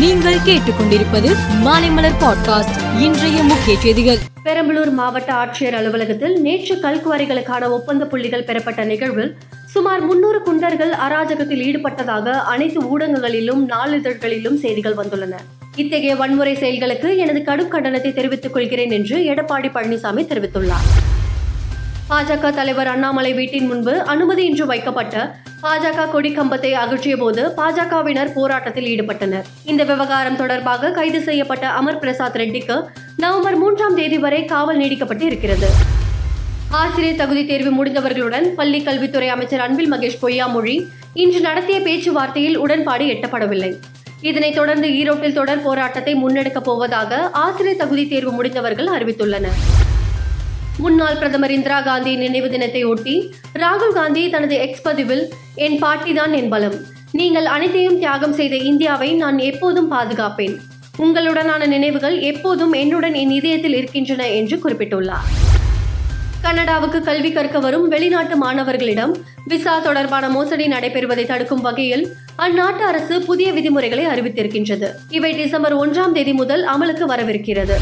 நீங்கள் கேட்டுக்கொண்டிருப்பது மாலைமலர் பாட்காஸ்ட். இன்றைய முக்கிய செய்திகள். பெரம்பலூர் மாவட்ட ஆட்சியர் அலுவலகத்தில் நேற்று கல்குவாரிகளுக்கான ஒப்பந்த புள்ளிகள் பெறப்பட்ட நிகழ்வில் சுமார் முன்னூறு குண்டர்கள் அராஜகத்தில் ஈடுபட்டதாக அனைத்து ஊடகங்களிலும் நாளிதழ்களிலும் செய்திகள் வந்துள்ளன. இத்தகைய வன்முறை செயல்களுக்கு எனது கடும் கண்டனத்தை தெரிவித்துக் கொள்கிறேன் என்று எடப்பாடி பழனிசாமி தெரிவித்துள்ளார். பாஜக தலைவர் அண்ணாமலை வீட்டின் முன்பு அனுமதியின்றி வைக்கப்பட்ட பாஜக கொடி கம்பத்தை அகற்றிய போது பாஜகவினர் போராட்டத்தில் ஈடுபட்டனர். இந்த விவகாரம் தொடர்பாக கைது செய்யப்பட்ட அமர் பிரசாத் ரெட்டிக்கு நவம்பர் மூன்றாம் தேதி வரை காவல் நீடிக்கப்பட்டு இருக்கிறது. ஆசிரியர் தகுதி தேர்வு முடிந்தவர்களுடன் பள்ளி கல்வித்துறை அமைச்சர் அன்பில் மகேஷ் பொய்யாமொழி இன்று நடத்திய பேச்சுவார்த்தையில் உடன்பாடு எட்டப்படவில்லை. இதனைத் தொடர்ந்து ஈரோட்டில் தொடர் போராட்டத்தை முன்னெடுக்கப் போவதாக ஆசிரியர் தகுதி தேர்வு முடிந்தவர்கள் அறிவித்துள்ளனர். முன்னாள் பிரதமர் இந்திரா காந்தி நினைவு தினத்தை ஒட்டி ராகுல் காந்தி தனது எக்ஸ் பதிவில் என் பாட்டிதான் என் பலம். நீங்கள் அனைத்தையும் தியாகம் செய்த இந்தியாவை நான் எப்போதும் பாதுகாப்பேன். உங்களுடனான நினைவுகள் எப்போதும் என்னுடன் என் இதயத்தில் இருக்கின்றன என்று குறிப்பிட்டுள்ளார். கனடாவுக்கு கல்வி கற்க வரும் வெளிநாட்டு மாணவர்களிடம் விசா தொடர்பான மோசடி நடைபெறுவதை தடுக்கும் வகையில் அந்நாட்டு அரசு புதிய விதிமுறைகளை அறிவித்திருக்கின்றது. இவை டிசம்பர் ஒன்றாம் தேதி முதல் அமலுக்கு வரவிருக்கிறது.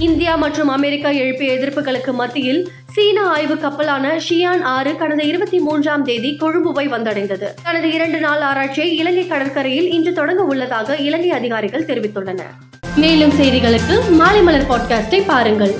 இந்தியா மற்றும் அமெரிக்கா எழுப்பிய எதிர்ப்புகளுக்கு மத்தியில் சீன ஆய்வு கப்பலான ஷியான் ஆறு கடந்த இருபத்தி மூன்றாம் தேதி கொழும்புவை வந்தடைந்தது. தனது இரண்டு நாள் ஆராய்ச்சியை இலங்கை கடற்கரையில் இன்று தொடங்க உள்ளதாக இலங்கை அதிகாரிகள் தெரிவித்துள்ளனர். மேலும் செய்திகளுக்கு மாலை மலர் பாட்காஸ்டை பாருங்கள்.